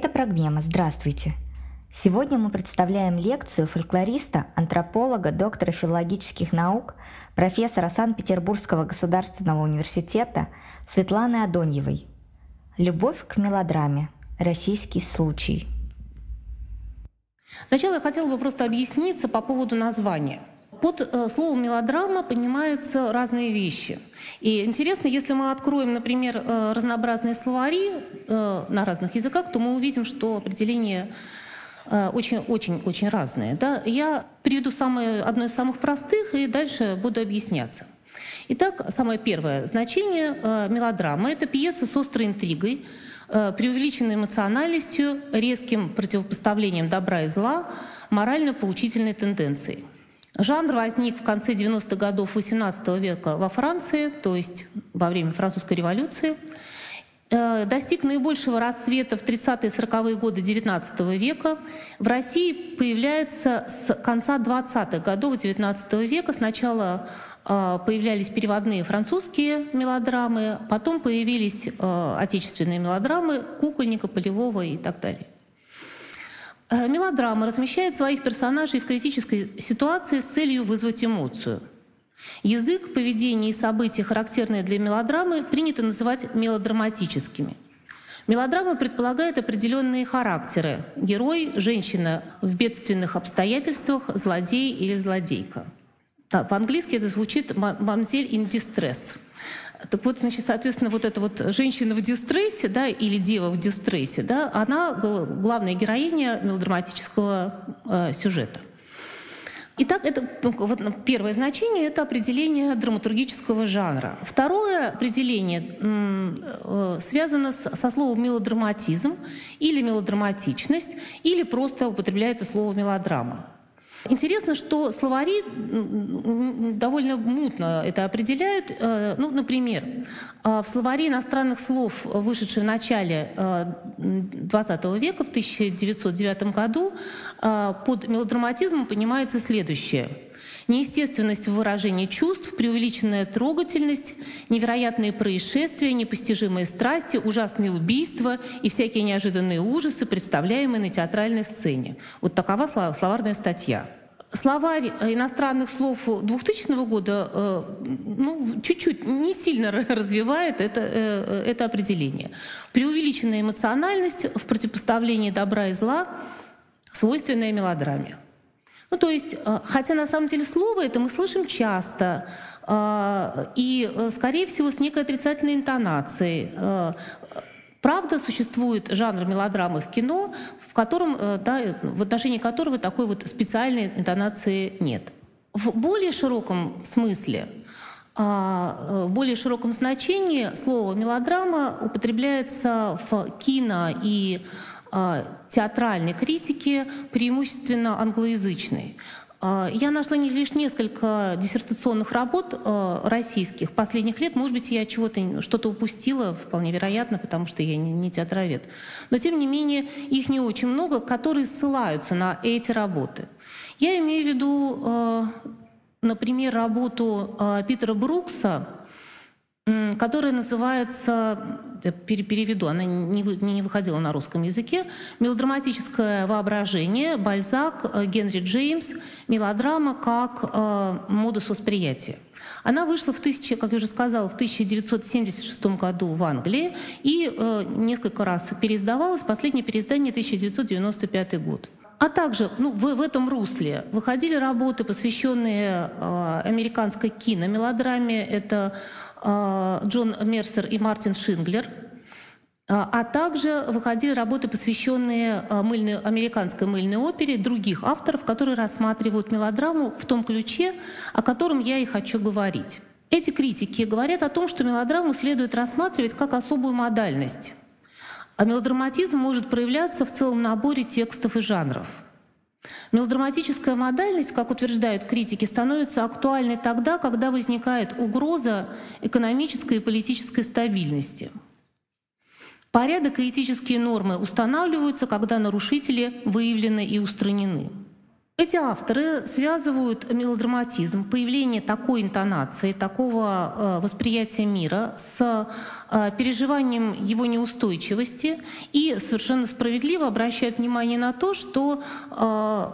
Это программа «Здравствуйте». Сегодня мы представляем лекцию фольклориста, антрополога, доктора филологических наук, профессора Санкт-Петербургского государственного университета Светланы Адоньевой. «Любовь к мелодраме. Российский случай». Сначала я хотела бы просто объясниться по поводу названия – под э, словом мелодрама понимаются разные вещи. И интересно, если мы откроем, например, э, разнообразные словари э, на разных языках, то мы увидим, что определения очень-очень-очень разные. Да? Я приведу самое, одно из самых простых и дальше буду объясняться. Итак, самое первое значение мелодрамы – это пьеса с острой интригой, преувеличенной эмоциональностью, резким противопоставлением добра и зла, морально-поучительной тенденцией – Жанр возник в конце 90-х годов XVIII века во Франции, то есть во время французской революции. Э, достиг наибольшего расцвета в 30-е 40-е годы XIX века. В России появляется с конца 20-х годов XIX века. Сначала э, появлялись переводные французские мелодрамы, потом появились э, отечественные мелодрамы Кукольника, Полевого и так далее. Э, мелодрама размещает своих персонажей в критической ситуации с целью вызвать эмоцию. Язык, поведение и события, характерные для мелодрамы, принято называть мелодраматическими. Мелодрама предполагает определенные характеры. Герой – женщина в бедственных обстоятельствах, злодей или злодейка. по-английски это звучит «мамзель in distress». Так вот, значит, соответственно, вот эта вот женщина в дистрессе, да, или дева в дистрессе, да, она главная героиня мелодраматического э, сюжета. Итак, это ну, вот, ну, первое значение – это определение драматургического жанра. Второе определение э, связано с, со словом мелодраматизм или мелодраматичность, или просто употребляется слово мелодрама. Интересно, что словари довольно мутно это определяют. Э, ну, например, э, в словаре иностранных слов, вышедшем в начале XX э, века, в 1909 году, под мелодраматизмом понимается следующее – неестественность в выражении чувств, преувеличенная трогательность, невероятные происшествия, непостижимые страсти, ужасные убийства и всякие неожиданные ужасы, представляемые на театральной сцене. Вот такова словарная статья. Словарь иностранных слов 2000 года э, ну, чуть-чуть не сильно развивает это, э, это определение. Преувеличенная эмоциональность в противопоставлении добра и зла, свойственная мелодраме. Ну, то есть, э, хотя на самом деле слово это мы слышим часто, э, и, э, скорее всего, с некой отрицательной интонацией. Правда, существует жанр мелодрамы в кино, в котором, да, в отношении которого такой вот специальной интонации нет. В более широком смысле, в более широком значении слово мелодрама употребляется в кино и театральной критики, преимущественно англоязычной. А, я нашла лишь несколько диссертационных работ а, российских последних лет. Может быть, я чего-то что-то упустила, вполне вероятно, потому что я не, не театровед. Но тем не менее, их не очень много, которые ссылаются на эти работы. Я имею в виду, например, работу Питера Брукса, которая называется переведу, она не, не выходила на русском языке. «Мелодраматическое воображение», Бальзак, э, Генри Джеймс, мелодрама как э, модус восприятия. Она вышла в 1000, как я уже сказала, в 1976 году в Англии и э, несколько раз переиздавалась. Последнее переиздание 1995 год. А также ну, в, в этом русле выходили работы, посвященные э, американской киномелодраме. Это э, Джон Мерсер и Мартин Шинглер. А, а также выходили работы, посвященные э, мыльной, американской мыльной опере других авторов, которые рассматривают мелодраму в том ключе, о котором я и хочу говорить. Эти критики говорят о том, что мелодраму следует рассматривать как особую модальность а мелодраматизм может проявляться в целом наборе текстов и жанров. Мелодраматическая модальность, как утверждают критики, становится актуальной тогда, когда возникает угроза экономической и политической стабильности. Порядок и этические нормы устанавливаются, когда нарушители выявлены и устранены. Эти авторы связывают мелодраматизм, появление такой интонации, такого э, восприятия мира с э, переживанием его неустойчивости и совершенно справедливо обращают внимание на то, что э,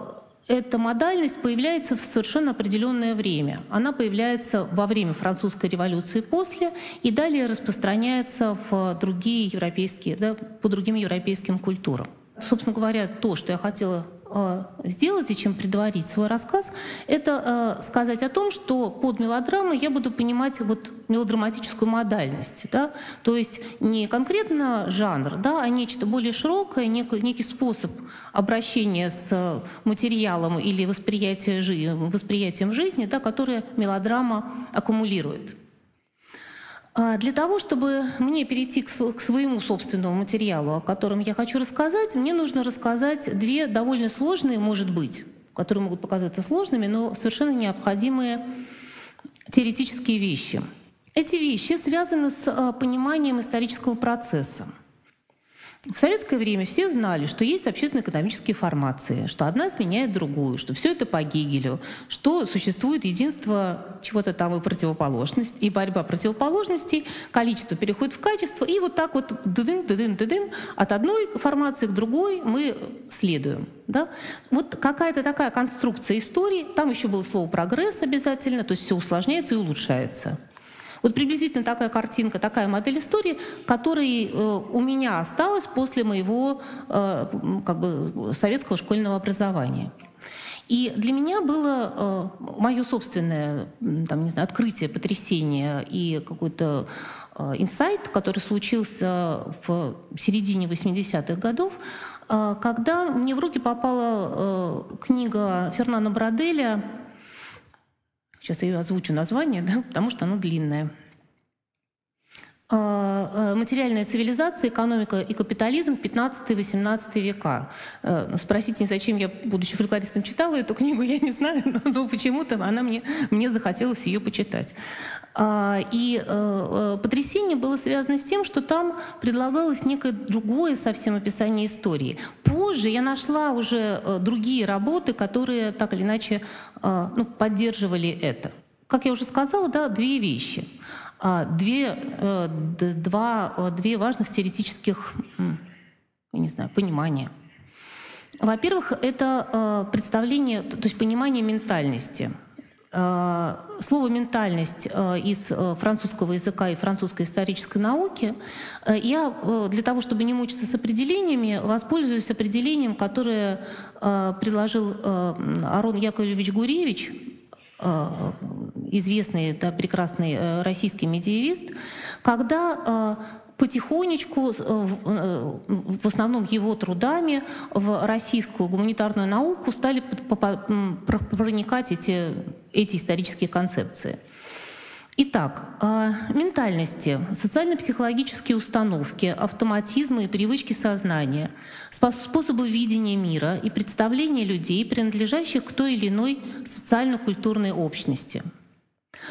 эта модальность появляется в совершенно определенное время. Она появляется во время французской революции после и далее распространяется в другие европейские, да, по другим европейским культурам. Собственно говоря, то, что я хотела сделать и чем предварить свой рассказ, это э, сказать о том, что под мелодрамой я буду понимать вот мелодраматическую модальность, да? то есть не конкретно жанр, да, а нечто более широкое, некий, некий способ обращения с материалом или восприятием жизни, да, которое мелодрама аккумулирует. А для того, чтобы мне перейти к своему собственному материалу, о котором я хочу рассказать, мне нужно рассказать две довольно сложные, может быть, которые могут показаться сложными, но совершенно необходимые теоретические вещи. Эти вещи связаны с а, пониманием исторического процесса. В советское время все знали, что есть общественно-экономические формации, что одна сменяет другую, что все это по Гегелю, что существует единство чего-то там и противоположность, и борьба противоположностей, количество переходит в качество, и вот так вот дыдын, дыдын, дыдын, от одной формации к другой мы следуем. Да? Вот какая-то такая конструкция истории, там еще было слово «прогресс» обязательно, то есть все усложняется и улучшается. Вот приблизительно такая картинка, такая модель истории, которая э, у меня осталась после моего э, как бы, советского школьного образования. И для меня было э, мое собственное там, не знаю, открытие, потрясение и какой-то э, инсайт, который случился в середине 80-х годов, э, когда мне в руки попала э, книга Фернана Броделя Сейчас я ее озвучу название, да, потому что оно длинное. А, а, материальная цивилизация, экономика и капитализм 15-18 века. Э, спросите, зачем я, будучи фольклористом, читала эту книгу, я не знаю, но почему-то она мне, мне захотелось ее почитать. А, и э, э, потрясение было связано с тем, что там предлагалось некое другое совсем описание истории. Позже я нашла уже другие работы, которые так или иначе ну, поддерживали это. Как я уже сказала, да, две вещи — две, э, два, э, две важных теоретических не знаю, понимания. Во-первых, это э, представление, то есть понимание ментальности. Слово «ментальность» из французского языка и французской исторической науки, я для того, чтобы не мучиться с определениями, воспользуюсь определением, которое предложил Арон Яковлевич Гуревич известный, да, прекрасный э, российский медиевист, когда э, потихонечку, э, в основном его трудами, в российскую гуманитарную науку стали проникать эти, эти исторические концепции. Итак, ментальности, социально-психологические установки, автоматизмы и привычки сознания, способы видения мира и представления людей, принадлежащих к той или иной социально-культурной общности –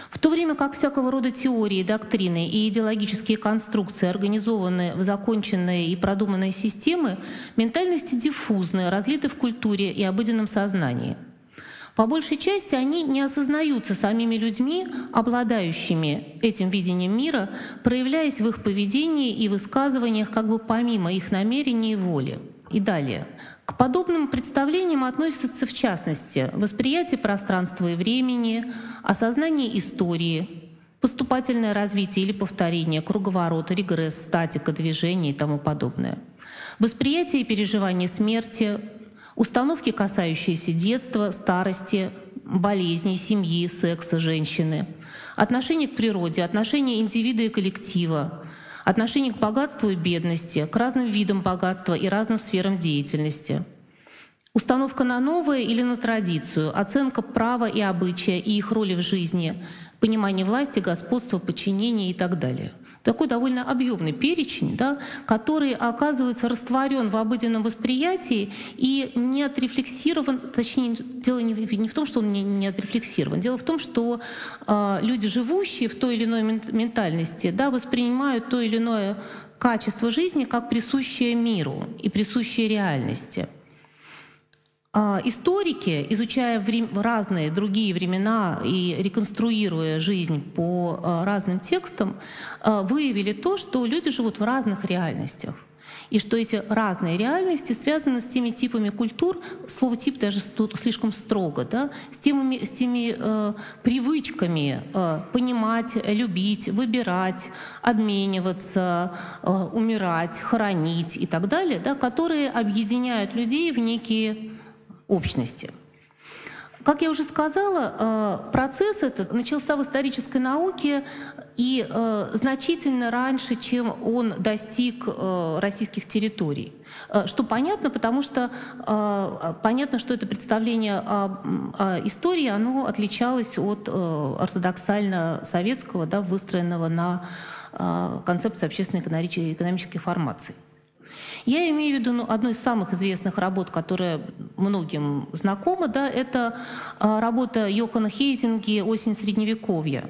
в то время как всякого рода теории, доктрины и идеологические конструкции организованы в законченные и продуманные системы, ментальности диффузны, разлиты в культуре и обыденном сознании. По большей части они не осознаются самими людьми, обладающими этим видением мира, проявляясь в их поведении и высказываниях как бы помимо их намерений и воли. И далее. К подобным представлениям относятся в частности восприятие пространства и времени, осознание истории, поступательное развитие или повторение, круговорот, регресс, статика, движение и тому подобное. Восприятие и переживание смерти, установки, касающиеся детства, старости, болезней, семьи, секса, женщины, отношение к природе, отношение индивида и коллектива, отношение к богатству и бедности, к разным видам богатства и разным сферам деятельности. Установка на новое или на традицию, оценка права и обычая и их роли в жизни, понимание власти, господства, подчинения и так далее — такой довольно объемный перечень, да, который оказывается растворен в обыденном восприятии и не отрефлексирован, точнее, дело не, не в том, что он не, не отрефлексирован, дело в том, что э, люди, живущие в той или иной ментальности, да, воспринимают то или иное качество жизни как присущее миру и присущее реальности. А историки, изучая разные другие времена и реконструируя жизнь по а, разным текстам, а, выявили то, что люди живут в разных реальностях. И что эти разные реальности связаны с теми типами культур, слово тип даже тут слишком строго, да, с теми, с теми э, привычками э, понимать, любить, выбирать, обмениваться, э, умирать, хоронить и так далее, да, которые объединяют людей в некие общности. Как я уже сказала, э, процесс этот начался в исторической науке и э, значительно раньше, чем он достиг э, российских территорий. Что понятно, потому что понятно, что это представление о, истории, оно отличалось от ортодоксально-советского, да, выстроенного на концепции общественно-экономических формаций. Я имею в виду ну, одну из самых известных работ, которая многим знакома, да, это а, работа Йохана Хейзинги «Осень средневековья».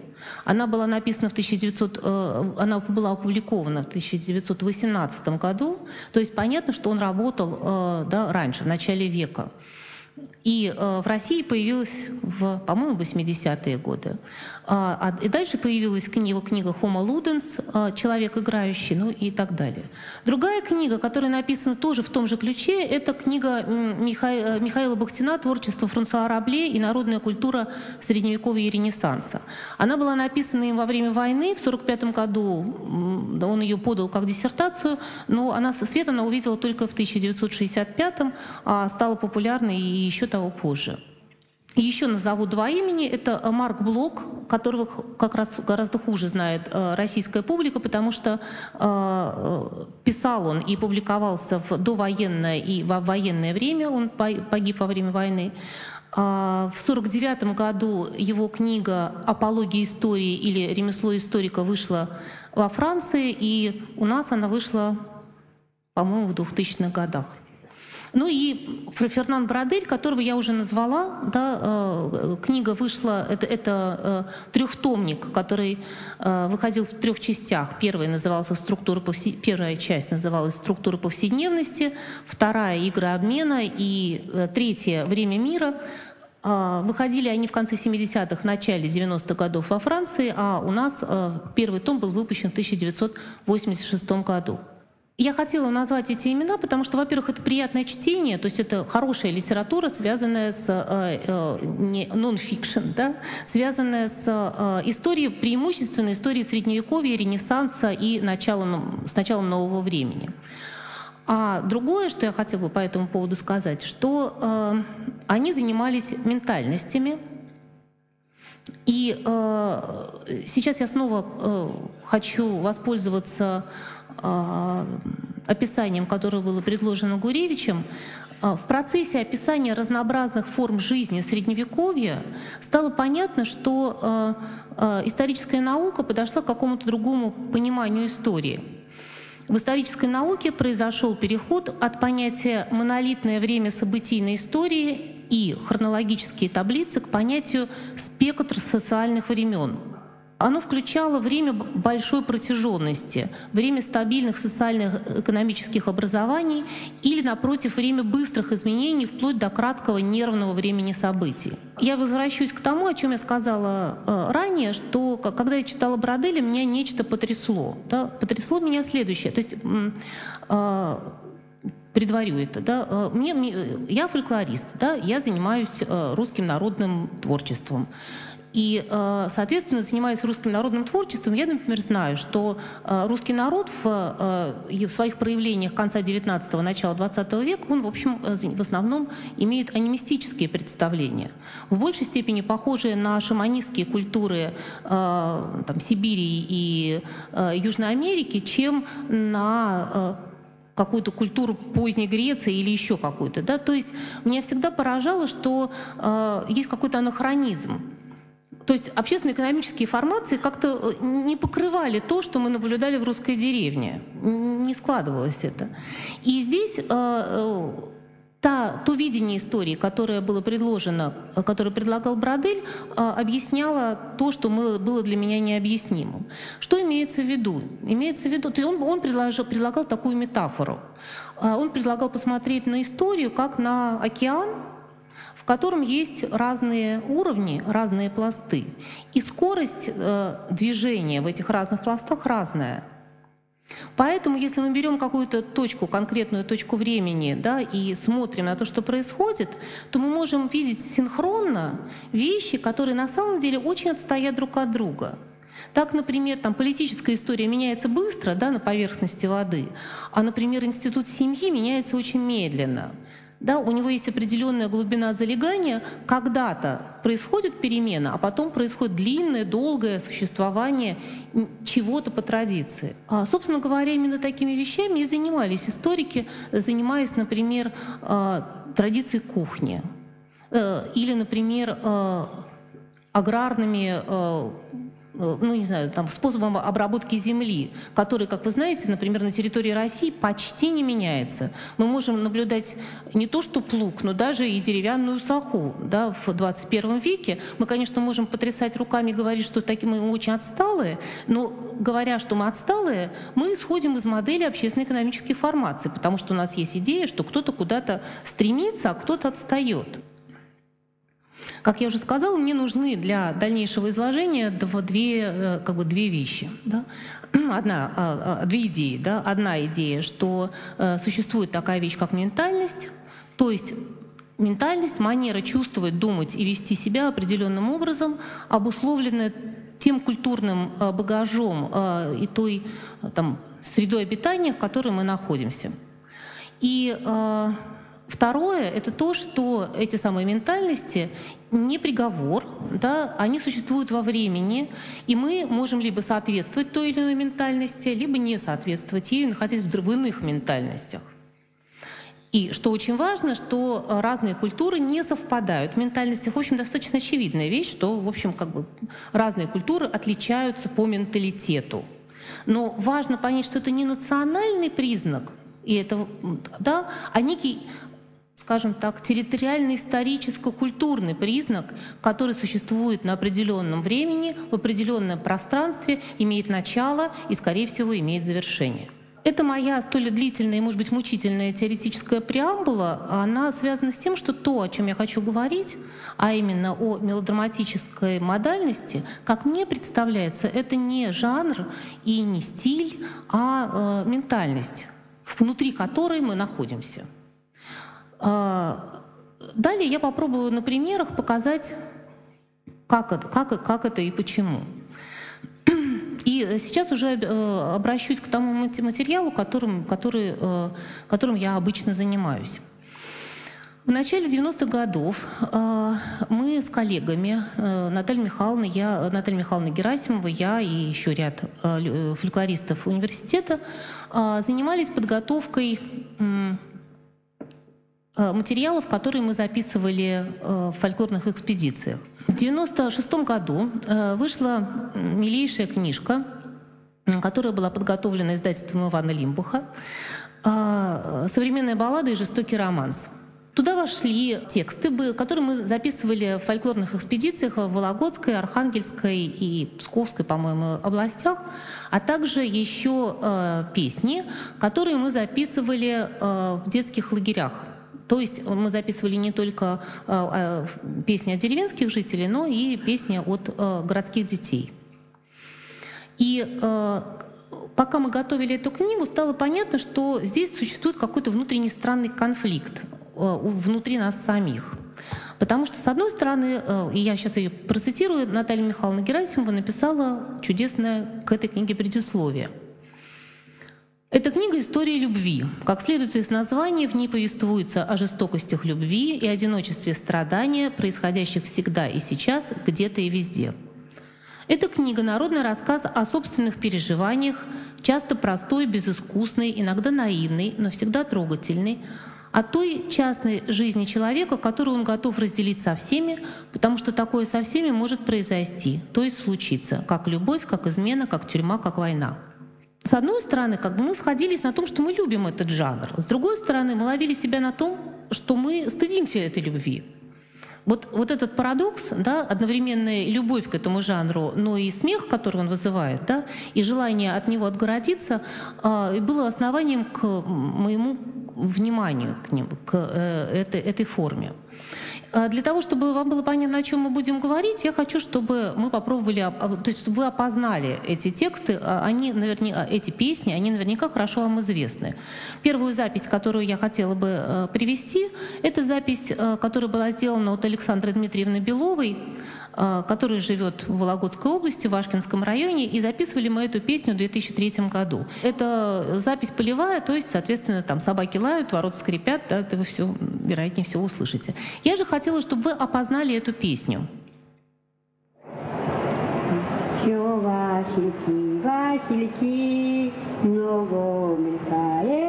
Она была написана в 1900, э, она была опубликована в 1918 году, то есть понятно, что он работал э, да, раньше, в начале века. И э, в России появилась в, по-моему, 80-е годы. А, а, и дальше появилась книга, книга Homo Ludens, а, «Человек играющий», ну и так далее. Другая книга, которая написана тоже в том же ключе, это книга Миха... Э, Михаила Бахтина «Творчество Франсуа Рабле и народная культура Средневековья и Ренессанса». Она была написана им во время войны, в 1945 году он ее подал как диссертацию, но она свет она увидела только в 1965, а стала популярной и еще того позже. Еще назову два имени. Это э, Марк Блок, которого как раз гораздо хуже знает э, российская публика, потому что э, писал он и публиковался в довоенное и во военное время. Он погиб во время войны. А, в 1949 году его книга «Апология истории» или «Ремесло историка» вышла во Франции, и у нас она вышла, по-моему, в 2000-х годах. Ну и Фернан Брадель, которого я уже назвала, да, э, книга вышла, это, это э, трехтомник, который э, выходил в трех частях. Первая назывался «Структура повсе... Первая часть называлась «Структура повседневности», вторая «Игры обмена» и третья «Время мира». Выходили они в конце 70-х, начале 90-х годов во Франции, а у нас первый том был выпущен в 1986 году. Я хотела назвать эти имена, потому что, во-первых, это приятное чтение, то есть это хорошая литература, связанная с э, э, нон-фикшн, да, связанная с э, историей, преимущественно историей Средневековья, Ренессанса и началом, с началом нового времени. А другое, что я хотела бы по этому поводу сказать, что э, они занимались ментальностями, и э, сейчас я снова э, хочу воспользоваться описанием, которое было предложено Гуревичем, а, в процессе описания разнообразных форм жизни Средневековья стало понятно, что а, историческая наука подошла к какому-то другому пониманию истории. В исторической науке произошел переход от понятия «монолитное время событийной истории» и хронологические таблицы к понятию «спектр социальных времен», оно включало время большой протяженности, время стабильных социальных экономических образований или, напротив, время быстрых изменений вплоть до краткого нервного времени событий. Я возвращусь к тому, о чем я сказала э, ранее, что когда я читала Броделя, меня нечто потрясло. Да? Потрясло меня следующее. То есть э, предварю это, да, э, мне, мне, я фольклорист, да, я занимаюсь русским народным творчеством. И, э, соответственно, занимаясь русским народным творчеством, я, например, знаю, что э, русский народ в, э, в своих проявлениях конца 19-го, начала 20 века, он, в общем, в основном имеет анимистические представления. В большей степени похожие на шаманистские культуры там, Сибири и Южной Америки, чем на какую-то культуру поздней Греции или еще какую-то. Да? То есть меня всегда поражало, что э, есть какой-то анахронизм то есть общественно-экономические формации как-то э, не покрывали то, что мы наблюдали в русской деревне. Не складывалось это. И здесь э, э, та, то видение истории, которое было предложено, которое предлагал Бродель, объясняло то, что было для меня необъяснимым. Что имеется в виду? Имеется в виду, то есть он, он предлагал, предлагал такую метафору. Он предлагал посмотреть на историю как на океан, в котором есть разные уровни, разные пласты. И скорость э, движения в этих разных пластах разная. Поэтому, если мы берем какую-то точку, конкретную точку времени, да, и смотрим на то, что происходит, то мы можем видеть синхронно вещи, которые на самом деле очень отстоят друг от друга. Так, например, там политическая история меняется быстро, да, на поверхности воды, а, например, институт семьи меняется очень медленно. Да, у него есть определенная глубина залегания. Когда-то происходит перемена, а потом происходит длинное, долгое существование чего-то по традиции. А, собственно говоря, именно такими вещами и занимались историки, занимаясь, например, а, традицией кухни. Э, или, например, э, аграрными э, ну, не знаю, там, способом обработки земли, который, как вы знаете, например, на территории России почти не меняется. Мы можем наблюдать не то что плуг, но даже и деревянную саху да, в 21 веке. Мы, конечно, можем потрясать руками и говорить, что такие мы очень отсталые, но говоря, что мы отсталые, мы исходим из модели общественно-экономической формации, потому что у нас есть идея, что кто-то куда-то стремится, а кто-то отстает. Как я уже сказала, мне нужны для дальнейшего изложения две, э, как бы две вещи. Да? Одна, а, а, две идеи. Да? Одна идея, что э, существует такая вещь, как ментальность, то есть ментальность, манера чувствовать, думать и вести себя определенным образом, обусловленная тем культурным э, багажом и той там, средой обитания, в которой мы находимся. И Второе — это то, что эти самые ментальности не приговор, да, они существуют во времени, и мы можем либо соответствовать той или иной ментальности, либо не соответствовать ей, находясь в иных ментальностях. И что очень важно, что разные культуры не совпадают в ментальностях. В общем, достаточно очевидная вещь, что, в общем, как бы разные культуры отличаются по менталитету. Но важно понять, что это не национальный признак, и это, да, а некий скажем так, территориально-историческо-культурный признак, который существует на определенном времени, в определенном пространстве, имеет начало и, скорее всего, имеет завершение. Это моя столь длительная и, может быть, мучительная теоретическая преамбула, она связана с тем, что то, о чем я хочу говорить, а именно о мелодраматической модальности, как мне представляется, это не жанр и не стиль, а э, ментальность, внутри которой мы находимся. А, далее я попробую на примерах показать, как это, как, как это и почему. И сейчас уже э, обращусь к тому материалу, которым, который, э, которым я обычно занимаюсь. В начале 90-х годов э, мы с коллегами, Наталья Михайловна, я, Наталья Михайловна Герасимова, я и еще ряд фольклористов университета занимались подготовкой материалов, которые мы записывали э, в фольклорных экспедициях. В 1996 году э, вышла милейшая книжка, которая была подготовлена издательством Ивана Лимбуха «Современная баллада и жестокий романс». Туда вошли тексты, которые мы записывали в фольклорных экспедициях в Вологодской, Архангельской и Псковской, по-моему, областях, а также еще э, песни, которые мы записывали э, в детских лагерях то есть мы записывали не только э, песни от деревенских жителей, но и песни от э, городских детей. И пока мы готовили эту книгу, стало понятно, что здесь существует какой-то внутренний странный конфликт внутри нас самих. Потому что, с одной стороны, и я сейчас ее процитирую, Наталья Михайловна Герасимова написала чудесное к этой книге предисловие – это книга истории любви. Как следует из названия, в ней повествуется о жестокостях любви и одиночестве страдания, происходящих всегда и сейчас, где-то и везде. Эта книга — народный рассказ о собственных переживаниях, часто простой, безыскусный, иногда наивный, но всегда трогательный, о той частной жизни человека, которую он готов разделить со всеми, потому что такое со всеми может произойти, то есть случиться, как любовь, как измена, как тюрьма, как война. С одной стороны, как бы мы сходились на том, что мы любим этот жанр. С другой стороны, мы ловили себя на том, что мы стыдимся этой любви. Вот, вот этот парадокс, да, одновременная любовь к этому жанру, но и смех, который он вызывает, да, и желание от него отгородиться, э, было основанием к моему вниманию к, ним, к э, этой, этой форме. А для того, чтобы вам было понятно, о чем мы будем говорить, я хочу, чтобы мы попробовали, то есть вы опознали эти тексты, а они наверняка, эти песни, они наверняка хорошо вам известны. Первую запись, которую я хотела бы э, привести, это запись, э, которая была сделана от Александры Дмитриевны Беловой, э, которая живет в Вологодской области, в Вашкинском районе, и записывали мы эту песню в 2003 году. Это запись полевая, то есть, соответственно, там собаки лают, ворота скрипят, да, это вы все, вероятнее всего, услышите. Я же хотела, чтобы вы опознали эту песню. Васильки, Васильки, много мелькает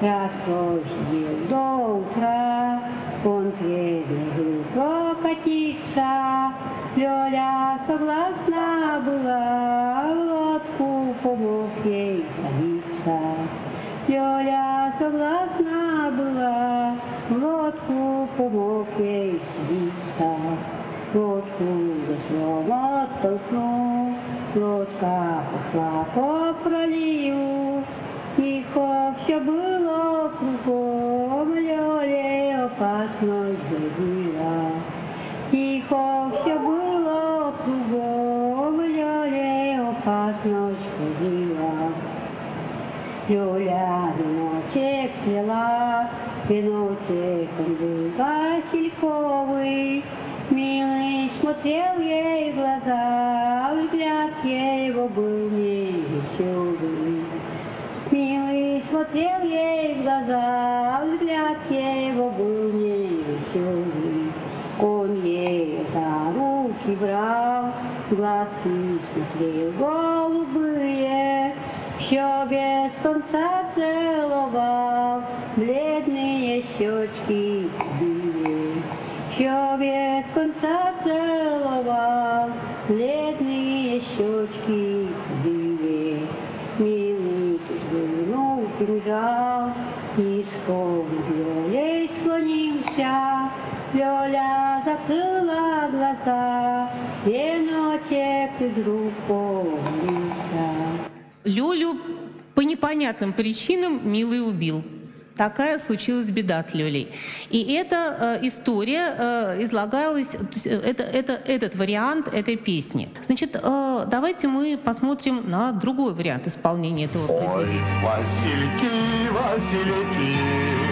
Расспросил до утра, он предложил прокатиться. Лёля согласна была, лодку помог ей садиться. Лёля согласна была, лодку помог ей садиться. Лодку веслом оттолкнул, лодка пошла по проливу. Все было кругом, Лёле опасность грозила. Тихо все было кругом, Лёле опасность грозила. Лёля веночек плела, веночек он был васильковый. Милый смотрел ей в глаза, взгляд его был невеселый. Смотрел ей в глаза, взгляд его был невеселый. Он ей за руки брал, глазки смотрел голубые, все без конца целовал, бледные щечки. Все без конца целовал, глаза, веночек из рук. Лёлю по непонятным причинам Милый убил. Такая случилась беда с Лёлей. И эта э, история э, излагалась, э, это, это, этот вариант этой песни. Значит, э, давайте мы посмотрим на другой вариант исполнения этого Ой, произведения. Васильки, Васильки,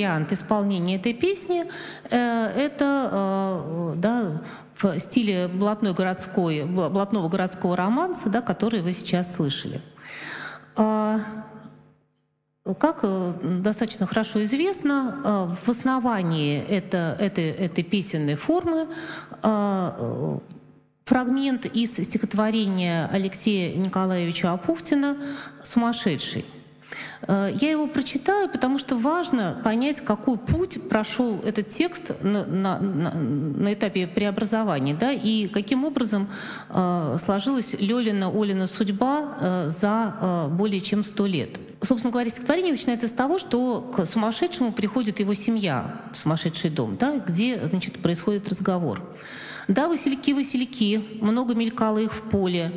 вариант исполнения этой песни э, это э, да, в стиле блатной городской, бла- блатного городского романса, да, который вы сейчас слышали. А, Как э, достаточно хорошо известно, в основании это, этой, этой песенной формы фрагмент из стихотворения Алексея Николаевича Апухтина «Сумасшедший». Э, Я его прочитаю, потому что важно понять, какой путь прошел этот текст на, на- на- на этапе преобразования, да, и каким образом э, сложилась Лёлина, Олина судьба э, за э, более чем сто лет. Собственно говоря, стихотворение начинается с того, что к сумасшедшему приходит его семья в сумасшедший дом, да, где значит, происходит разговор. Да, васильки, васильки, много мелькало их в поле.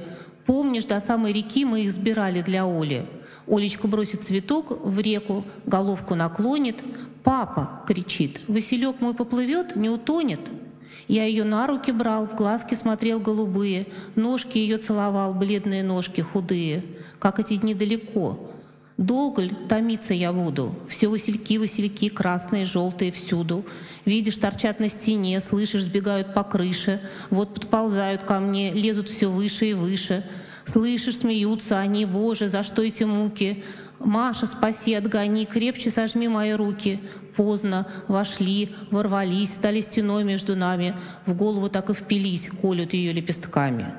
Помнишь, до самой реки мы их сбирали для Оли. Олечка бросит цветок в реку, головку наклонит. «Папа!» — кричит. «Василек мой поплывет, не утонет?» Я ее на руки брал, в глазки смотрел голубые, ножки ее целовал, бледные ножки худые. Как эти дни далеко. Долго ли томиться я буду? Все васильки, васильки, красные, желтые всюду. Видишь, торчат на стене, слышишь, сбегают по крыше. Вот подползают ко мне, лезут все выше и выше. Слышишь, смеются они, Боже, за что эти муки? Маша, спаси, отгони, крепче сожми мои руки. Поздно, вошли, ворвались, стали стеной между нами. В голову так и впились, колют ее лепестками.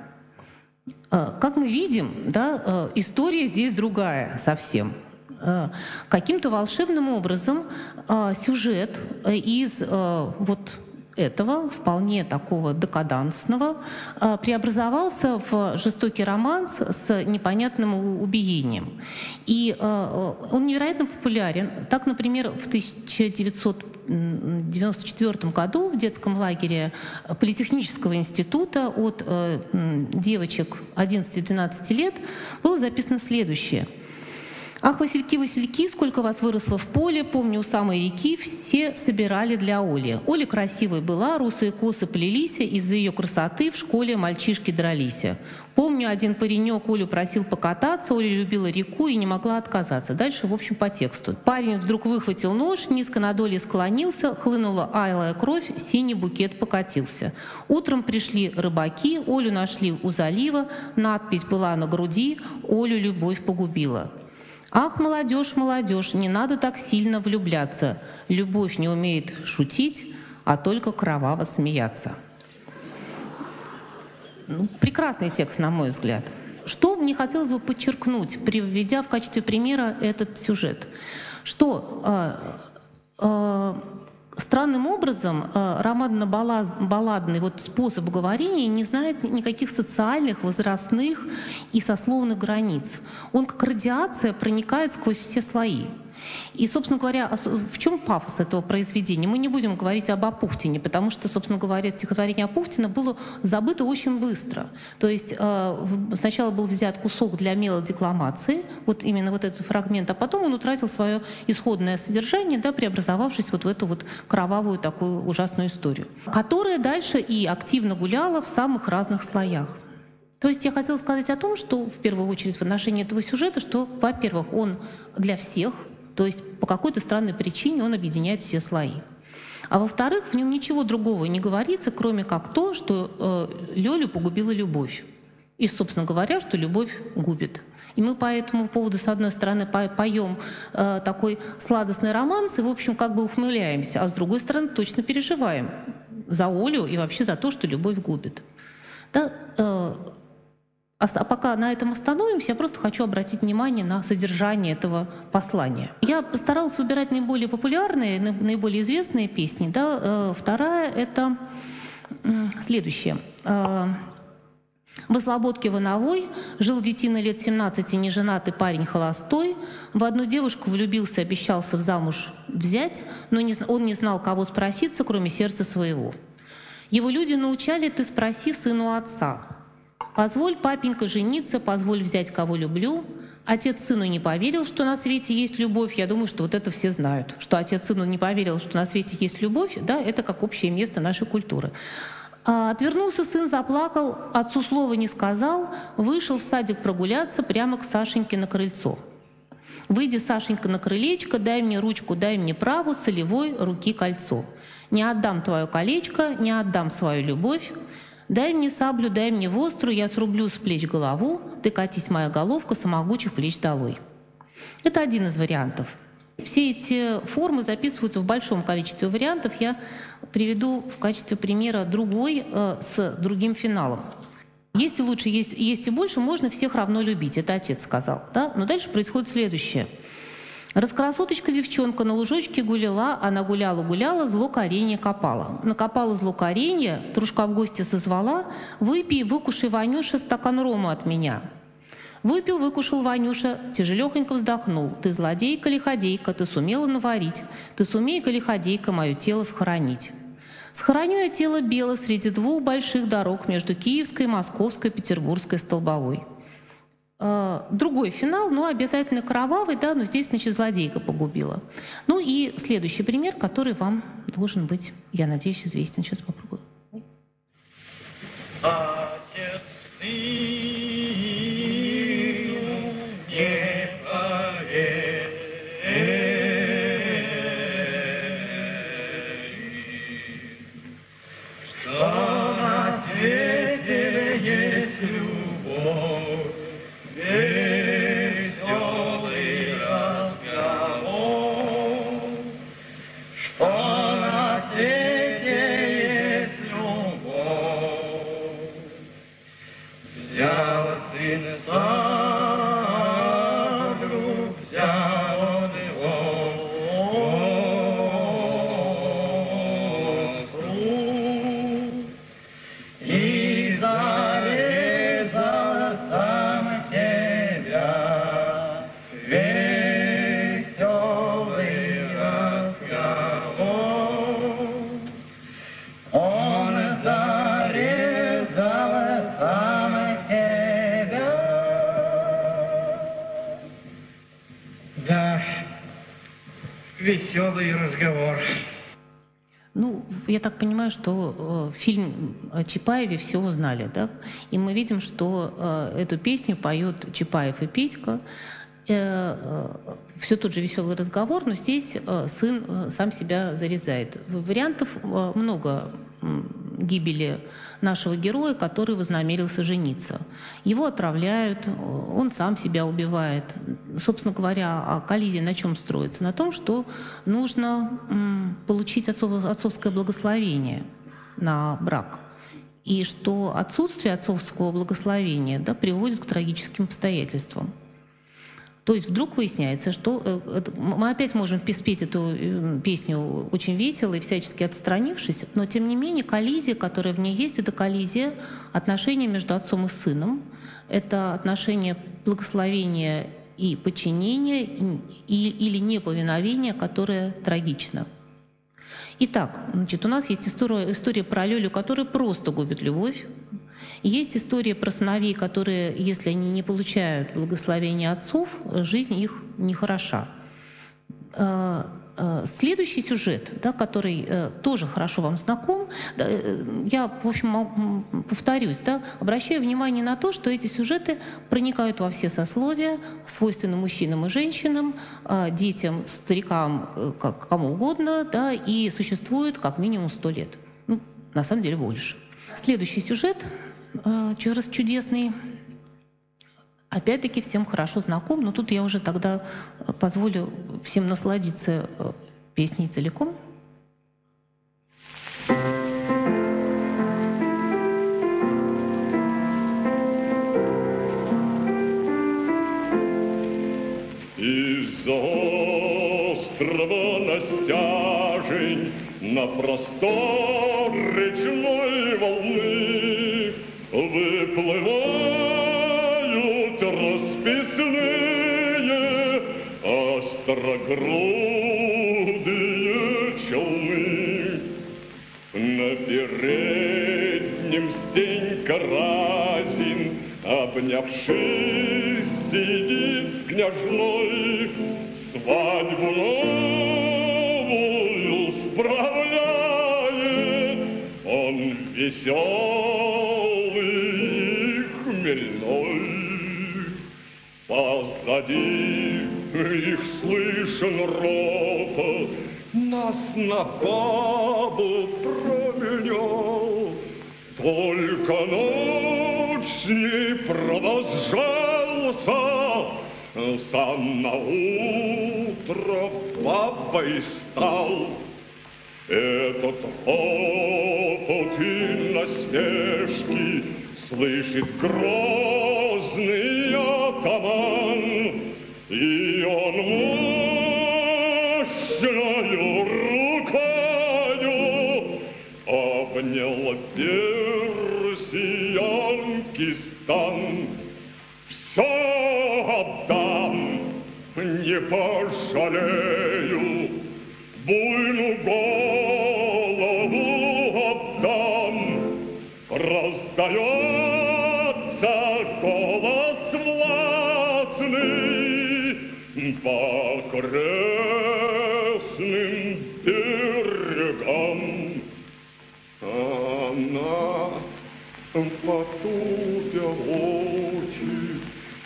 Э, как мы видим, да, э, история здесь другая совсем. Э, каким-то волшебным образом сюжет из вот этого, вполне такого декадансного, а, преобразовался в жестокий романс с непонятным убиением. И а, он невероятно популярен. Так, например, в 1994 году в детском лагере Политехнического института от э, девочек 11-12 лет было записано следующее – Ах, Васильки, Васильки, сколько вас выросло в поле, помню, у самой реки все собирали для Оли. Оля красивой была, русые косы плелись, из-за ее красоты в школе мальчишки дрались. Помню, один паренек Олю просил покататься, Оля любила реку и не могла отказаться. Дальше, в общем, по тексту. Парень вдруг выхватил нож, низко на доле склонился, хлынула айлая кровь, синий букет покатился. Утром пришли рыбаки, Олю нашли у залива, надпись была на груди «Олю любовь погубила». Ах, молодежь, молодежь, не надо так сильно влюбляться. Любовь не умеет шутить, а только кроваво смеяться. Ну, прекрасный текст, на мой взгляд. Что мне хотелось бы подчеркнуть, приведя в качестве примера этот сюжет? Что э, э, Странным образом э, романно-балладный вот способ говорения не знает никаких социальных, возрастных и сословных границ. Он как радиация проникает сквозь все слои. И, собственно говоря, в чем пафос этого произведения? Мы не будем говорить об Апухтине, потому что, собственно говоря, стихотворение Апухтина было забыто очень быстро. То есть э, сначала был взят кусок для мелодекламации, вот именно вот этот фрагмент, а потом он утратил свое исходное содержание, да, преобразовавшись вот в эту вот кровавую такую ужасную историю, которая дальше и активно гуляла в самых разных слоях. То есть я хотела сказать о том, что в первую очередь в отношении этого сюжета, что, во-первых, он для всех, то есть по какой-то странной причине он объединяет все слои. А во-вторых, в нем ничего другого не говорится, кроме как то, что э, Лёлю погубила любовь. И, собственно говоря, что любовь губит. И мы по этому поводу, с одной стороны, поем э, такой сладостный романс и, в общем, как бы ухмыляемся, а с другой стороны, точно переживаем за Олю и вообще за то, что любовь губит. Да, э, пока на этом остановимся, я просто хочу обратить внимание на содержание этого послания. Я постаралась выбирать наиболее популярные, наиболее известные песни. Да? Э, вторая — это следующее. Э, в Слободке Вановой жил детина лет 17, неженатый парень холостой. В одну девушку влюбился, обещался в замуж взять, но он не знал, кого спроситься, кроме сердца своего. Его люди научали «ты спроси сыну отца». Позволь, папенька, жениться, позволь взять, кого люблю. Отец сыну не поверил, что на свете есть любовь. Я думаю, что вот это все знают. Что отец сыну не поверил, что на свете есть любовь, да, это как общее место нашей культуры. А, отвернулся сын, заплакал, отцу слова не сказал, вышел в садик прогуляться прямо к Сашеньке на крыльцо. Выйди, Сашенька, на крылечко, дай мне ручку, дай мне праву, солевой руки кольцо. Не отдам твое колечко, не отдам свою любовь, Дай мне саблю, дай мне востру, я срублю с плеч голову, ты катись моя головка самогучих плеч долой. Это один из вариантов. Все эти формы записываются в большом количестве вариантов. Я приведу в качестве примера другой э, с другим финалом. Если лучше, есть, есть и больше, можно всех равно любить. Это отец сказал. Да? Но дальше происходит следующее – Раскрасоточка девчонка на лужочке гуляла, она гуляла-гуляла, зло коренья копала. Накопала зло коренья, трушка в гости созвала, выпей, выкушай, Ванюша, стакан рома от меня. Выпил, выкушал Ванюша, тяжелехонько вздохнул. Ты злодейка лиходейка, ты сумела наварить. Ты сумей-ка лиходейка мое тело схоронить. Схороню я тело бело среди двух больших дорог между Киевской, Московской, Петербургской, Столбовой. Э, другой финал, но обязательно кровавый, да, но здесь, значит, злодейка погубила. Ну и следующий пример, который вам должен быть, я надеюсь, известен. Сейчас попробую. Отец ты веселый разговор. Ну, я так понимаю, что э, фильм о Чапаеве все узнали, да? И мы видим, что э, эту песню поют Чапаев и Петька. все тот же веселый разговор, но здесь э, сын э, сам себя зарезает. Вариантов э, много гибели нашего героя, который вознамерился жениться. Его отравляют, э, он сам себя убивает. Собственно говоря, коллизия на чем строится? На том, что нужно получить отцов- отцовское благословение на брак. И что отсутствие отцовского благословения да, приводит к трагическим обстоятельствам. То есть вдруг выясняется, что э, мы опять можем пе- спеть эту э, песню очень весело и всячески отстранившись, но тем не менее коллизия, которая в ней есть, это коллизия отношений между отцом и сыном, это отношение благословения и подчинения и- или неповиновения, которое трагично. Итак, значит, у нас есть история, история про Лёлю, которая просто губит любовь. Есть история про сыновей, которые, если они не получают благословения отцов, жизнь их нехороша. Э, Следующий сюжет, да, который э, тоже хорошо вам знаком, да, э, я, в общем, повторюсь, да, обращаю внимание на то, что эти сюжеты проникают во все сословия, свойственны мужчинам и женщинам, э, детям, старикам, э, как, кому угодно, да, и существуют как минимум сто лет. Ну, на самом деле больше. Следующий сюжет, э, раз чудесный, опять-таки всем хорошо знаком, но тут я уже тогда э, позволю всем насладиться э, песней целиком. Из острова на стяжень, на простор речной волны острогрудые челны. На переднем Стенька Разин, обнявшись, сидит с княжной, свадьбу новую справляет. Он веселый Позади их слышен ропот, Нас на бабу променял. Только ночь не продолжался, Сам на утро бабой стал. Этот ропот и насмешки Слышит грозный атаман, И он мощною рукою Обнял персиянки стан. Все отдам, не пожалею, Буйну голову по крестным берегам. Она, потупя очи,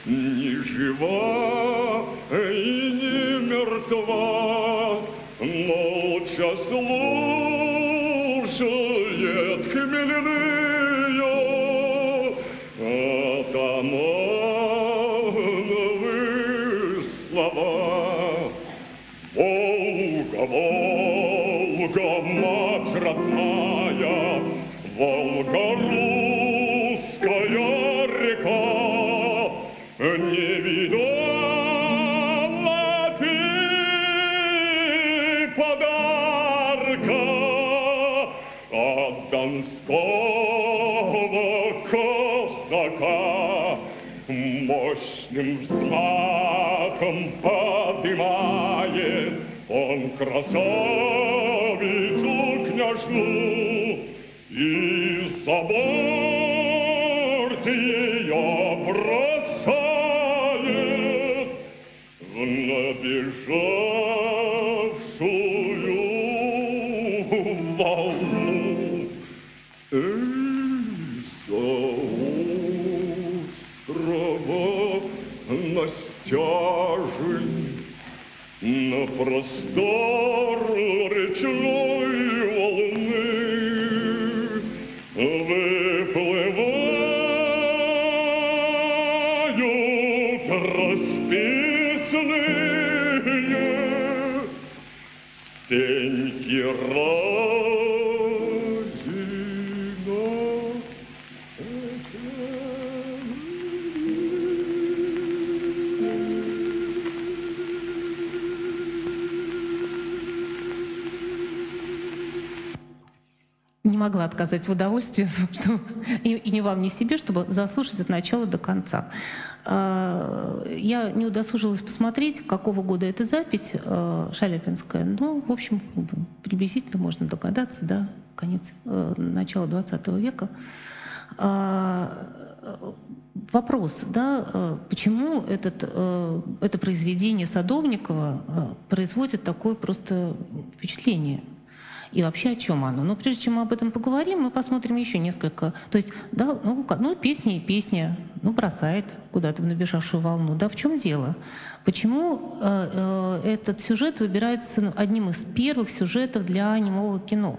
ни жива и не мертва, молча слушает Мощным взмахом поднимает он красавицу княжну и за борт ее бросает на отказать в удовольствии, что и, и ни вам, ни себе, чтобы заслушать от начала до конца. А, Я не удосужилась посмотреть, какого года эта запись э, шаляпинская. Ну, в общем, приблизительно можно догадаться, да, конец, э, начала 20 века. А, Вопрос, да, э, почему этот, э, это произведение Садовникова производит такое просто впечатление? И вообще о чем оно? Но прежде чем мы об этом поговорим, мы посмотрим еще несколько. То есть, да, ну, ну песня и песня, ну бросает куда-то в набежавшую волну. Да, в чем дело? Почему э, э, этот сюжет выбирается одним из первых сюжетов для немого кино?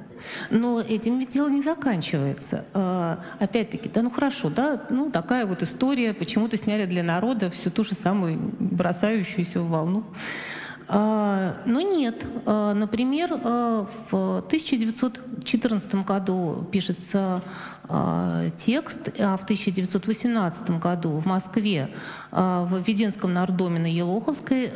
Но этим ведь дело не заканчивается. Э, опять-таки, да, ну хорошо, да, ну такая вот история, почему-то сняли для народа всю ту же самую бросающуюся волну. А, Но нет. А, Например, а, в 1914 году пишется текст, а в 1918 году в Москве в Веденском нардоме на Елоховской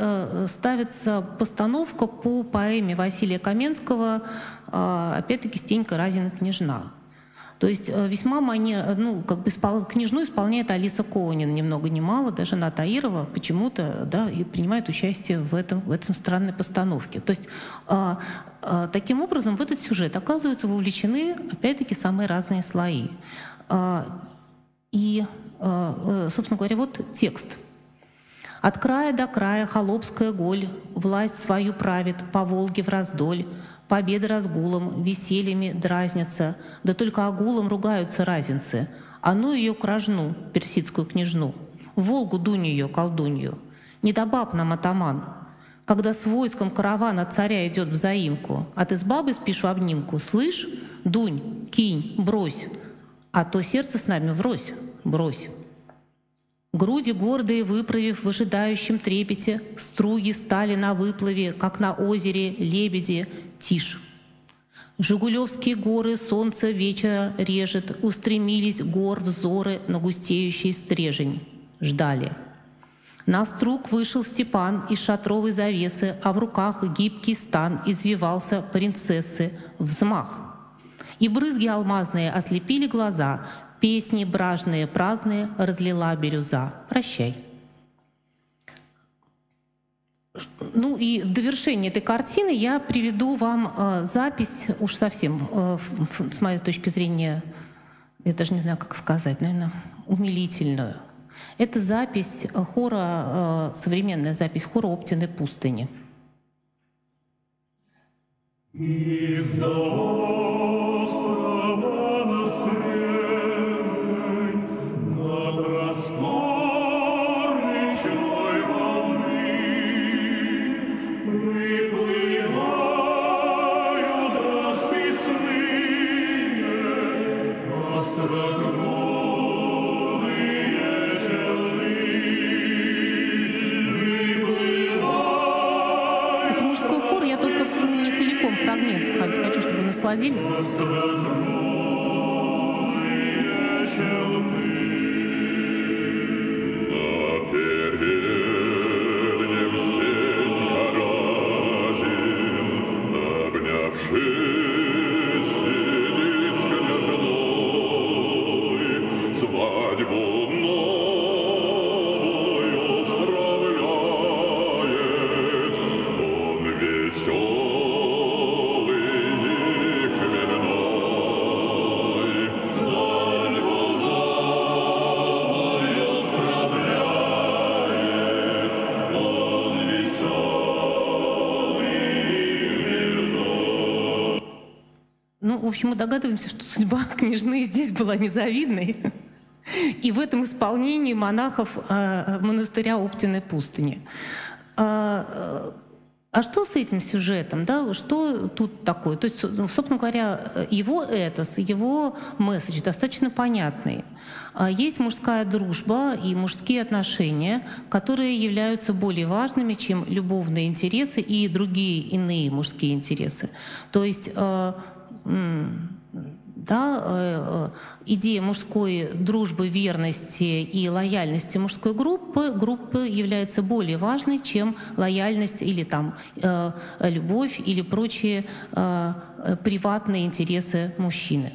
ставится постановка по поэме Василия Каменского опять-таки «Стенька Разина княжна». То есть э, весьма манер, ну, как бы испол- княжну исполняет Алиса Коунин, ни много ни мало, даже Ната Таирова почему-то, да, и принимает участие в этом, в этом странной постановке. То есть а, а, таким образом в этот сюжет оказываются вовлечены, опять-таки, самые разные слои. А, и, э, собственно говоря, вот текст. От края до края холопская голь, власть свою правит, по Волге в раздоль, победы разгулом, весельями дразнятся, да только огулом ругаются разинцы, а ну ее кражну, персидскую княжну, Волгу дунь ее, колдунью. Не до баб нам атаман, когда с войском каравана царя идет в заимку, а ты с бабой спишь в обнимку, слышь, дунь, кинь, брось, а то сердце с нами врозь, брось. Груди гордые выправив в ожидающем трепете, струги стали на выплыве, как на озере лебеди, тишь. Жигулевские горы солнце вечера режет, устремились гор взоры на густеющий стрежень. Ждали. На струк вышел Степан из шатровой завесы, а в руках гибкий стан извивался принцессы. Взмах. И брызги алмазные ослепили глаза, песни бражные, праздные разлила бирюза. Прощай. Ну и в довершение этой картины я приведу вам э, запись, уж совсем, э, с моей точки зрения, я даже не знаю, как сказать, наверное, умилительную. Это запись хора, э, современная запись хора Оптины пустыни. Из чтобы общем, мы догадываемся, что судьба княжны здесь была незавидной. И в этом исполнении монахов э, монастыря Оптиной пустыни. А, а что с этим сюжетом? Да? Что тут такое? То есть, ну, собственно говоря, его этос, его месседж достаточно понятный. А, Есть мужская дружба и мужские отношения, которые являются более важными, чем любовные интересы и другие иные мужские интересы. То есть э, да, э, э, идея мужской дружбы, верности и лояльности мужской группы, группы является более важной, чем лояльность или там э, любовь или прочие приватные интересы мужчины.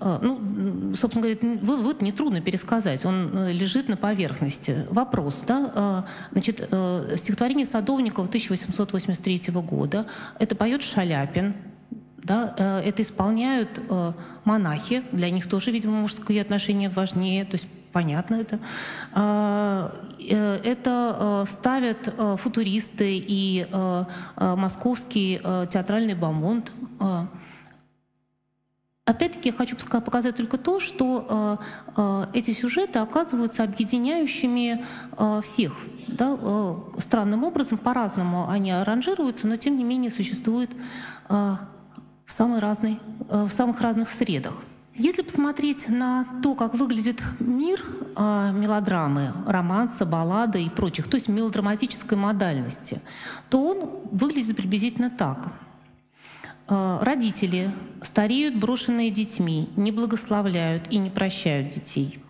Ну, собственно говоря, вывод нетрудно пересказать, он лежит на поверхности. Вопрос, да, значит, стихотворение Садовникова 1883 года, это поет Шаляпин, да, э, это исполняют э, монахи, для них тоже, видимо, мужские отношения важнее, то есть понятно это. Э, Это ставят футуристы и московский театральный бомонд. Опять-таки я хочу показать только то, что эти сюжеты оказываются объединяющими всех. Да? Странным образом, по-разному они аранжируются, но тем не менее существуют э, в, самой разной, э, в самых разных средах. Если посмотреть на то, как выглядит мир э, мелодрамы, романса, баллады и прочих, то есть мелодраматической модальности, то он выглядит приблизительно так. Э, Родители стареют, брошенные детьми, не благословляют и не прощают детей.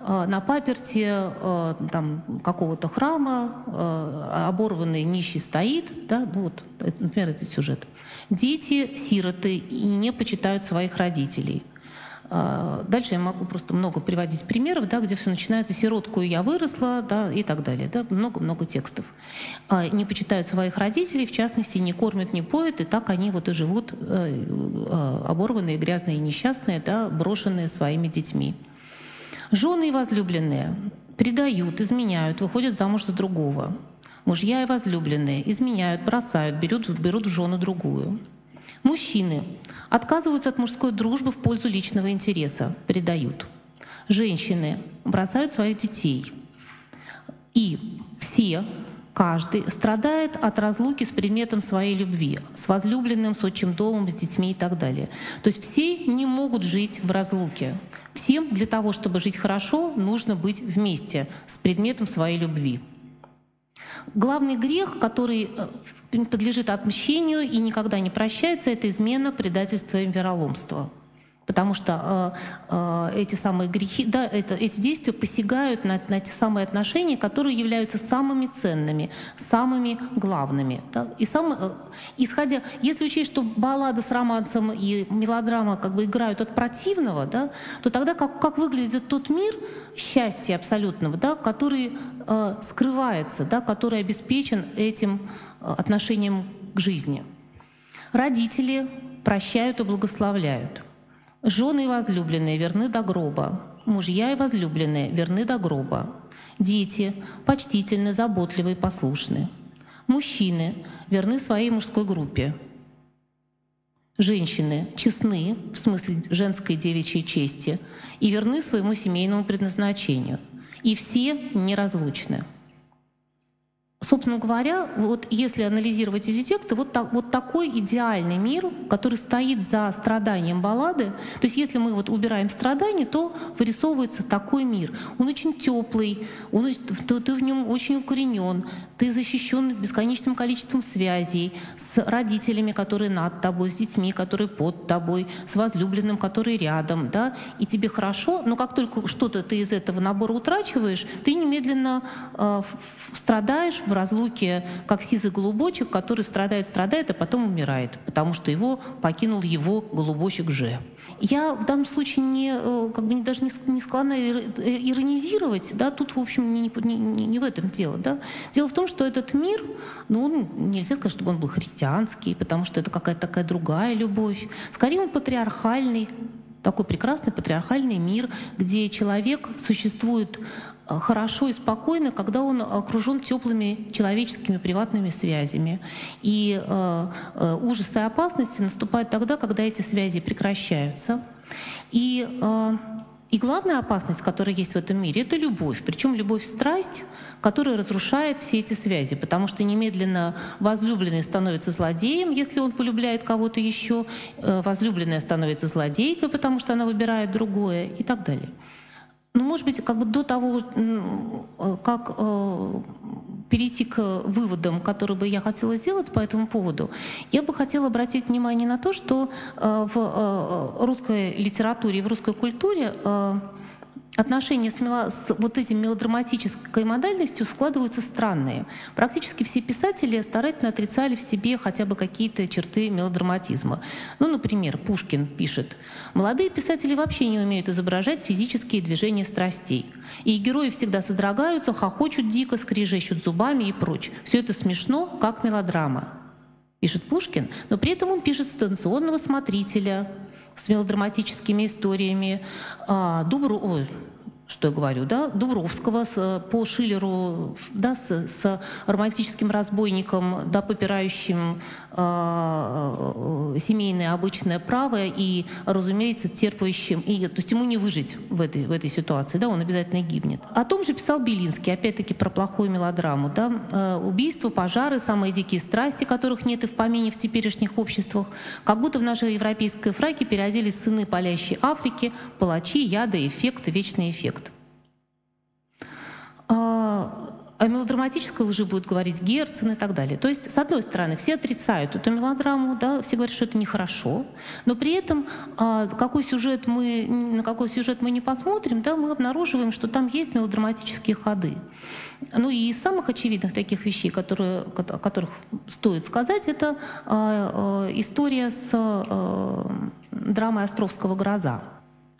Э, На паперте э, там, какого-то храма э, оборванный нищий стоит, да, ну вот, например, этот сюжет. Дети сироты и не почитают своих родителей. Дальше я могу просто много приводить примеров, да, где все начинается «сиротку я выросла» да, и так далее. Да, много-много текстов. Не почитают своих родителей, в частности, не кормят, не поют, и так они вот и живут оборванные, грязные, несчастные, да, брошенные своими детьми. Жены и возлюбленные предают, изменяют, выходят замуж за другого. Мужья и возлюбленные изменяют, бросают, берут, берут в жену другую. Мужчины отказываются от мужской дружбы в пользу личного интереса, предают. Женщины бросают своих детей. И все, каждый страдает от разлуки с предметом своей любви, с возлюбленным, с отчим домом, с детьми и так далее. То есть все не могут жить в разлуке. Всем для того, чтобы жить хорошо, нужно быть вместе с предметом своей любви. Главный грех, который э, подлежит отмщению и никогда не прощается, это измена, предательство и вероломство. Потому что э, э, эти самые грехи, да, это, эти действия посягают на, на те самые отношения, которые являются самыми ценными, самыми главными. Да? И сам, э, исходя, если учесть, что баллада с романсом и мелодрама как бы играют от противного, да, то тогда как, как выглядит тот мир счастья абсолютного, да, который э, скрывается, да, который обеспечен этим э, отношением к жизни. Родители прощают и благословляют. Жены и возлюбленные верны до гроба. мужья и возлюбленные верны до гроба. Дети почтительны, заботливы и послушны. Мужчины верны своей мужской группе. Женщины честны, в смысле женской девичьей чести, и верны своему семейному предназначению. И все неразлучны. Собственно говоря, вот если анализировать эти тексты, вот, так, вот такой идеальный мир, который стоит за страданием баллады. То есть если мы вот убираем страдания, то вырисовывается такой мир. Он очень теплый, он, ты, ты в нем очень укоренен, ты защищен бесконечным количеством связей с родителями, которые над тобой, с детьми, которые под тобой, с возлюбленным, который рядом, да, и тебе хорошо, но как только что-то ты из этого набора утрачиваешь, ты немедленно э, страдаешь в разлуке, как сизый голубочек, который страдает, страдает, а потом умирает, потому что его покинул его голубочек же. Я в данном случае не, э, как бы даже не склонна э, иронизировать, да, тут, в общем, не, не, не в этом дело. Да. Дело в том, что этот мир, ну, он, нельзя сказать, чтобы он был христианский, потому что это какая-то такая другая любовь. Скорее, он патриархальный, такой прекрасный патриархальный мир, где человек существует хорошо и спокойно, когда он окружен теплыми человеческими приватными связями. И э, э, ужасы и опасности наступают тогда, когда эти связи прекращаются. И, э, и главная опасность, которая есть в этом мире, это любовь. Причем любовь-страсть, которая разрушает все эти связи, потому что немедленно возлюбленный становится злодеем, если он полюбляет кого-то еще, возлюбленная становится злодейкой, потому что она выбирает другое и так далее. Ну, может быть, как бы до того, э, как э, перейти к выводам, которые бы я хотела сделать по этому поводу, я бы хотела обратить внимание на то, что э, в русской литературе в русской культуре отношения с, мело, с вот этим мелодраматической модальностью складываются странные. Практически все писатели старательно отрицали в себе хотя бы какие-то черты мелодраматизма. Ну, например, Пушкин пишет, «Молодые писатели вообще не умеют изображать физические движения страстей. И герои всегда содрогаются, хохочут дико, скрежещут зубами и прочь. Все это смешно, как мелодрама». Пишет Пушкин, но при этом он пишет станционного смотрителя, с мелодраматическими историями, а, Дубру, ой, что я говорю, да, Дубровского с, по Шиллеру, да, с, с романтическим разбойником, да, попирающим э, семейное обычное право и, разумеется, терпающим, и, то есть ему не выжить в этой, в этой ситуации, да, он обязательно гибнет. О том же писал Белинский, опять-таки про плохую мелодраму, да, э, убийства, пожары, самые дикие страсти, которых нет и в помине в теперешних обществах, как будто в нашей европейской фраке переоделись сыны палящей Африки, палачи, яды, эффекты, вечный эффект. А, о мелодраматической лжи будет говорить Герцен и так далее. То есть, с одной стороны, все отрицают эту мелодраму, да, все говорят, что это нехорошо, но при этом а, какой сюжет мы, на какой сюжет мы не посмотрим, да, мы обнаруживаем, что там есть мелодраматические ходы. Ну и из самых очевидных таких вещей, которые, о которых стоит сказать, это а, история с драмой Островского «Гроза».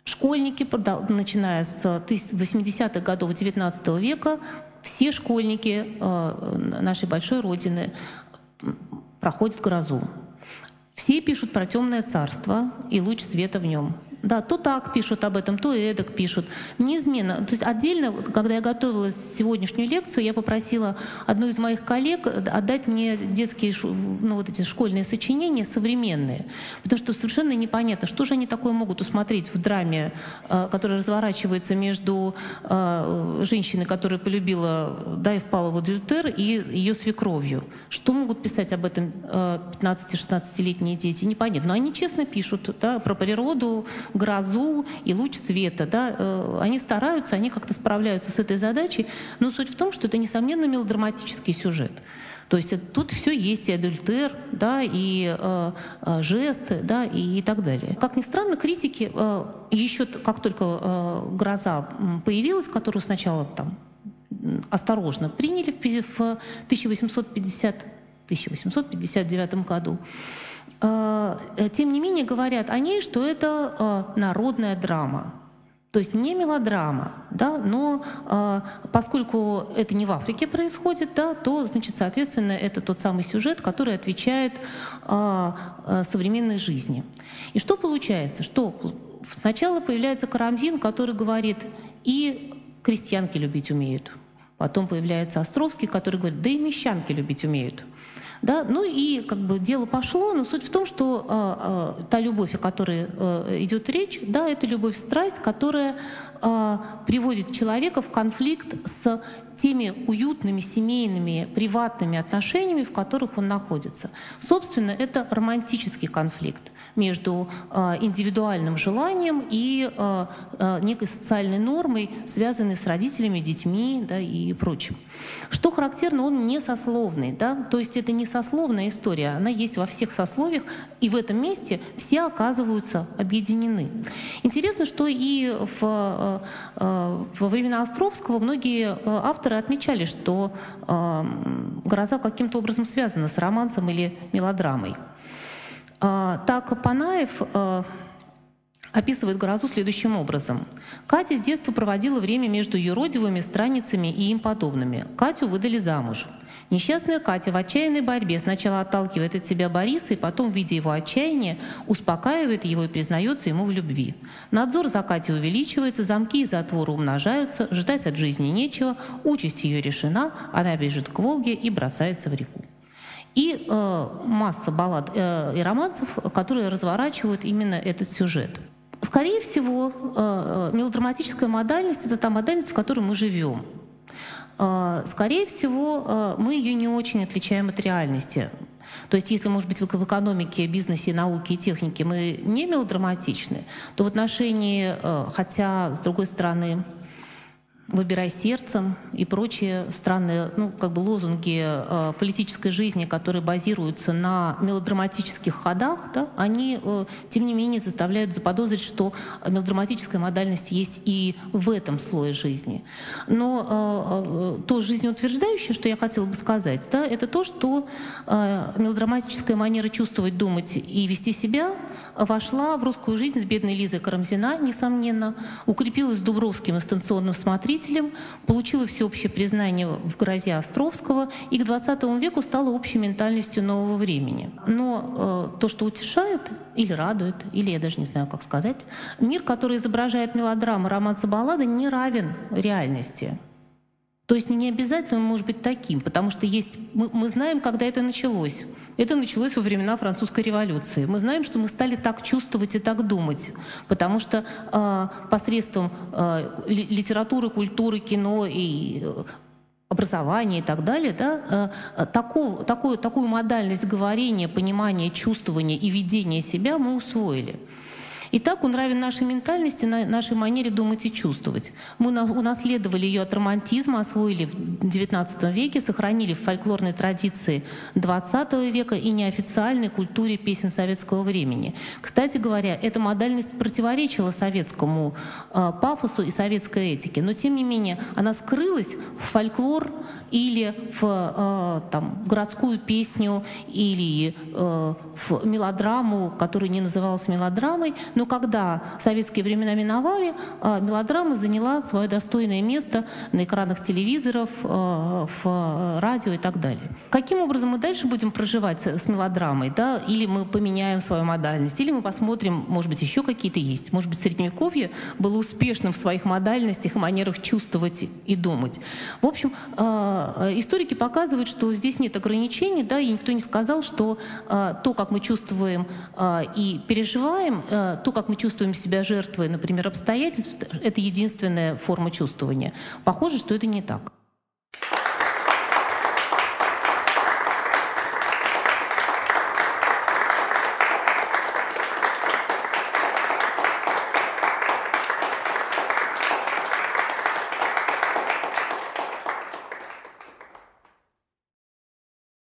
Школьники, начиная с 80-х годов XIX века, все школьники э, нашей большой Родины проходят грозу. Все пишут про темное царство и луч света в нем. Да, то так пишут об этом, то эдак пишут. Неизменно. То есть отдельно, когда я готовила сегодняшнюю лекцию, я попросила одну из моих коллег отдать мне детские ну, вот эти школьные сочинения современные. Потому что совершенно непонятно, что же они такое могут усмотреть в драме, э, которая разворачивается между э, женщиной, которая полюбила, да, и впала в адюльтер, и ее свекровью. Что могут писать об этом 15-16-летние э, дети? Непонятно. Но они честно пишут да, про природу, грозу и луч света. Да? Э, они стараются, они как-то справляются с этой задачей, но суть в том, что это, несомненно, мелодраматический сюжет. То есть тут все есть, и адюльтер, да, и э, э, жесты, да, и, и так далее. Как ни странно, критики э, еще, как только э, гроза появилась, которую сначала там осторожно приняли в 1850 1859 году, тем не менее говорят о ней, что это э, народная драма. То есть не мелодрама, да, но э, поскольку это не в Африке происходит, да, то, значит, соответственно, это тот самый сюжет, который отвечает э, э, современной жизни. И что получается? Что сначала появляется Карамзин, который говорит, и крестьянки любить умеют. Потом появляется Островский, который говорит, да и мещанки любить умеют. Да? Ну и как бы дело пошло, но суть в том, что э, э, та любовь, о которой э, идет речь, да, это любовь-страсть, которая э, приводит человека в конфликт с теми уютными семейными, приватными отношениями, в которых он находится. Собственно, это романтический конфликт между э, индивидуальным желанием и э, э, некой социальной нормой, связанной с родителями, детьми да, и прочим. Что характерно, он не сословный, да? то есть это не сословная история, она есть во всех сословиях, и в этом месте все оказываются объединены. Интересно, что и в, во времена Островского многие авторы отмечали, что «Гроза» каким-то образом связана с романсом или мелодрамой. Э, так Панаев э, описывает «Грозу» следующим образом. «Катя с детства проводила время между юродивыми страницами и им подобными. Катю выдали замуж. Несчастная Катя в отчаянной борьбе сначала отталкивает от себя Бориса и потом, видя его отчаяние, успокаивает его и признается ему в любви. Надзор за Катей увеличивается, замки и затворы умножаются, ждать от жизни нечего, участь ее решена, она бежит к Волге и бросается в реку. И э, масса баллад э, и романсов, которые разворачивают именно этот сюжет. Скорее всего, э, э мелодраматическая модальность — это та модальность, в которой мы живем. А, скорее всего, а, мы ее не очень отличаем от реальности. То есть, если, может быть, в экономике, бизнесе, науке и технике мы не мелодраматичны, то в отношении, а, хотя, с другой стороны, «Выбирай сердцем» и прочие странные ну, как бы лозунги э, политической жизни, которые базируются на мелодраматических ходах, да, они, э, тем не менее, заставляют заподозрить, что мелодраматическая модальность есть и в этом слое жизни. Но э, э, то жизнеутверждающее, что я хотела бы сказать, да, это то, что э, мелодраматическая манера чувствовать, думать и вести себя вошла в русскую жизнь с бедной Лизой Карамзина, несомненно, укрепилась с Дубровским инстанционным смотрителем, мыслителем, получила всеобщее признание в грозе Островского и к XX веку стала общей ментальностью нового времени. Но э, то, что утешает или радует, или я даже не знаю, как сказать, мир, который изображает мелодрамы, романсы, баллады, не равен реальности. То есть не обязательно он может быть таким, потому что есть, мы, мы знаем, когда это началось. Это началось во времена французской революции. Мы знаем, что мы стали так чувствовать и так думать, потому что э, посредством э, литературы, культуры, кино и э, образования и так далее, да, э, такую, такую, такую модальность говорения, понимания, чувствования и ведения себя мы усвоили. И так он равен нашей ментальности, нашей манере думать и чувствовать. Мы унаследовали ее от романтизма, освоили в XIX веке, сохранили в фольклорной традиции XX века и неофициальной культуре песен советского времени. Кстати говоря, эта модальность противоречила советскому э, пафосу и советской этике, но тем не менее она скрылась в фольклор или в э, там, городскую песню или э, в мелодраму, которая не называлась мелодрамой, но когда советские времена миновали, а, мелодрама заняла свое достойное место на экранах телевизоров, а, в радио и так далее. Каким образом мы дальше будем проживать с мелодрамой? Да? Или мы поменяем свою модальность, или мы посмотрим, может быть, еще какие-то есть. Может быть, Средневековье было успешным в своих модальностях и манерах чувствовать и думать. В общем, а, историки показывают, что здесь нет ограничений, да, и никто не сказал, что то, как мы чувствуем и переживаем, то, то, как мы чувствуем себя жертвой, например, обстоятельств, это единственная форма чувствования. Похоже, что это не так.